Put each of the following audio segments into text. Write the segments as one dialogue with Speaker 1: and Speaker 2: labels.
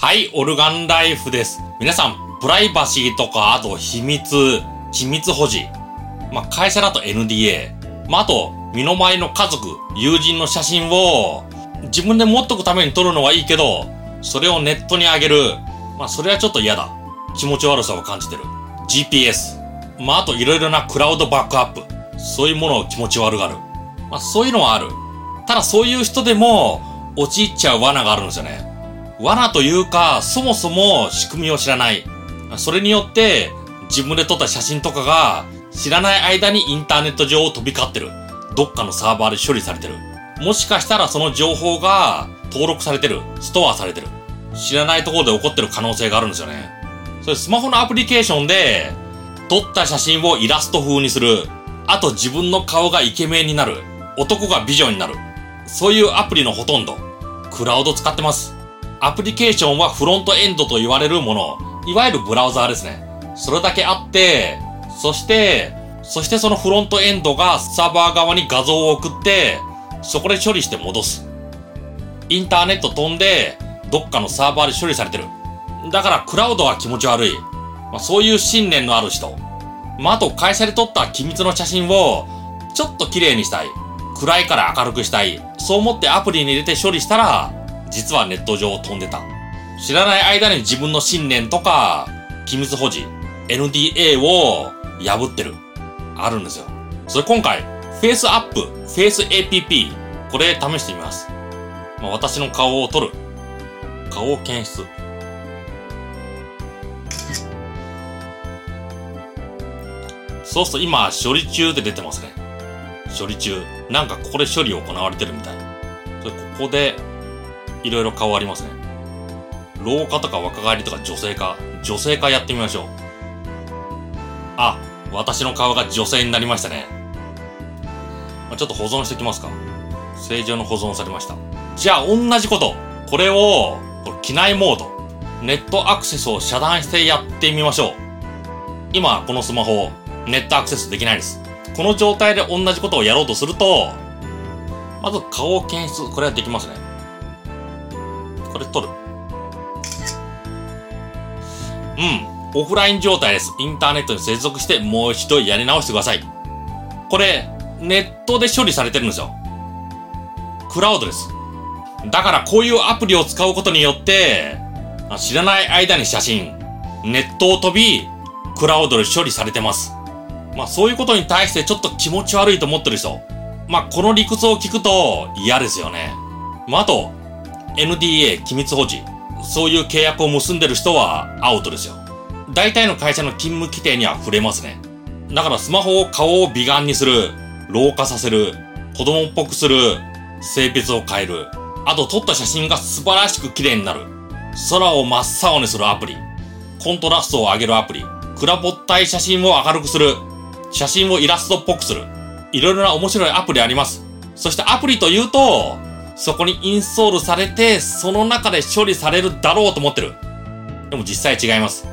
Speaker 1: はい、オルガンライフです。皆さん、プライバシーとか、あと秘密、機密保持。まあ、会社だと NDA。まあ、あと、身の回りの家族、友人の写真を、自分で持っとくために撮るのはいいけど、それをネットに上げる。まあ、それはちょっと嫌だ。気持ち悪さを感じてる。GPS。まあ、あといろいろなクラウドバックアップ。そういうものを気持ち悪がる。まあ、そういうのはある。ただそういう人でも、陥っちゃう罠があるんですよね。罠というか、そもそも仕組みを知らない。それによって、自分で撮った写真とかが、知らない間にインターネット上を飛び交ってる。どっかのサーバーで処理されてる。もしかしたらその情報が登録されてる。ストアされてる。知らないところで起こってる可能性があるんですよね。それスマホのアプリケーションで、撮った写真をイラスト風にする。あと自分の顔がイケメンになる。男が美女になる。そういうアプリのほとんど、クラウド使ってます。アプリケーションはフロントエンドと言われるもの、いわゆるブラウザーですね。それだけあって、そして、そしてそのフロントエンドがサーバー側に画像を送って、そこで処理して戻す。インターネット飛んで、どっかのサーバーで処理されてる。だからクラウドは気持ち悪い。まあ、そういう信念のある人。まあ、あと会社で撮った機密の写真を、ちょっと綺麗にしたい。暗いから明るくしたい。そう思ってアプリに入れて処理したら、実はネット上を飛んでた。知らない間に自分の信念とか、機密保持、NDA を破ってる。あるんですよ。それ今回、 FaceApp、Face App、これ試してみます。まあ、私の顔を撮る。顔を検出。そうすると今、処理中って出てますね。処理中。なんかここで処理行われてるみたい。それここで、いろいろ顔ありますね。老化とか若返りとか女性化。女性化やってみましょう。あ、私の顔が女性になりましたね。まあちょっと保存してきますか。正常の保存されました。じゃあ、同じこと。これを、これ機内モード。ネットアクセスを遮断してやってみましょう。今、このスマホ、ネットアクセスできないです。この状態で同じことをやろうとすると、まず顔を検出、これはできますね。これ撮る。うん。オフライン状態です。インターネットに接続してもう一度やり直してください。これ、ネットで処理されてるんですよ。クラウドです。だからこういうアプリを使うことによって、知らない間に写真、ネットを飛び、クラウドで処理されてます。まあそういうことに対してちょっと気持ち悪いと思ってる人。まあこの理屈を聞くと嫌ですよね。まああと、NDA 機密保持。そういう契約を結んでる人はアウトですよ。大体の会社の勤務規定には触れますね。だからスマホを顔を美顔にする、老化させる、子供っぽくする、性別を変える。あと撮った写真が素晴らしく綺麗になる。空を真っ青にするアプリ。コントラストを上げるアプリ。暗ぼったい写真を明るくする。写真をイラストっぽくする。いろいろな面白いアプリあります。そしてアプリというと、そこにインストールされて、その中で処理されるだろうと思ってる。でも実際違います。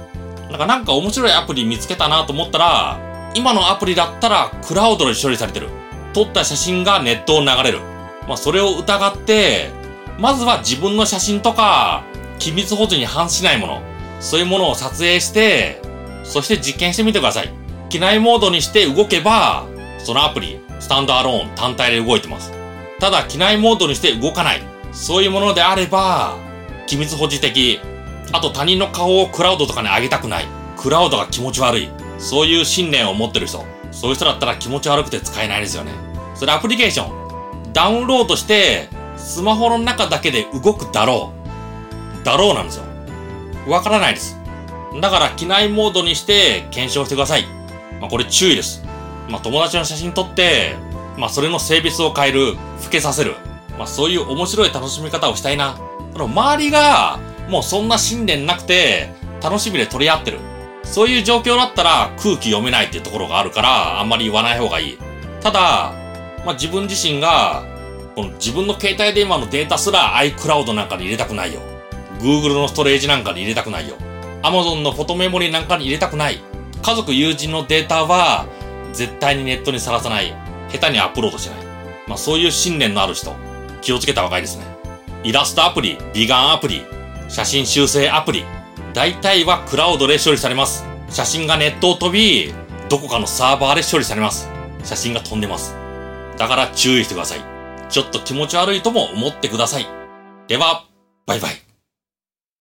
Speaker 1: なんかなんか面白いアプリ見つけたなと思ったら、今のアプリだったらクラウドで処理されてる。撮った写真がネットを流れる。まあそれを疑って、まずは自分の写真とか、機密保持に反しないもの、そういうものを撮影して、そして実験してみてください。機内モードにして動けば、そのアプリ、スタンドアローン単体で動いてます。ただ、機内モードにして動かない。そういうものであれば、機密保持的。あと他人の顔をクラウドとかに上げたくない。クラウドが気持ち悪い。そういう信念を持ってる人。そういう人だったら気持ち悪くて使えないですよね。それアプリケーション。ダウンロードして、スマホの中だけで動くだろう。だろうなんですよ。わからないです。だから機内モードにして検証してください。まあこれ注意です。まあ友達の写真撮って、まあそれの性別を変える、老けさせる。まあそういう面白い楽しみ方をしたいな。この周りが、もうそんな信念なくて、楽しみで取り合ってる。そういう状況だったら空気読めないっていうところがあるから、あんまり言わない方がいい。ただ、まあ自分自身が、この自分の携帯電話のデータすら iCloud なんかに入れたくないよ。Google のストレージなんかに入れたくないよ。Amazon のフォトメモリなんかに入れたくない。家族、友人のデータは絶対にネットにさらさない。下手にアップロードしない。まあそういう信念のある人、気をつけた方がいいですね。イラストアプリ、美顔アプリ、写真修正アプリ。大体はクラウドで処理されます。写真がネットを飛び、どこかのサーバーで処理されます。写真が飛んでます。だから注意してください。ちょっと気持ち悪いとも思ってください。では、バイバイ。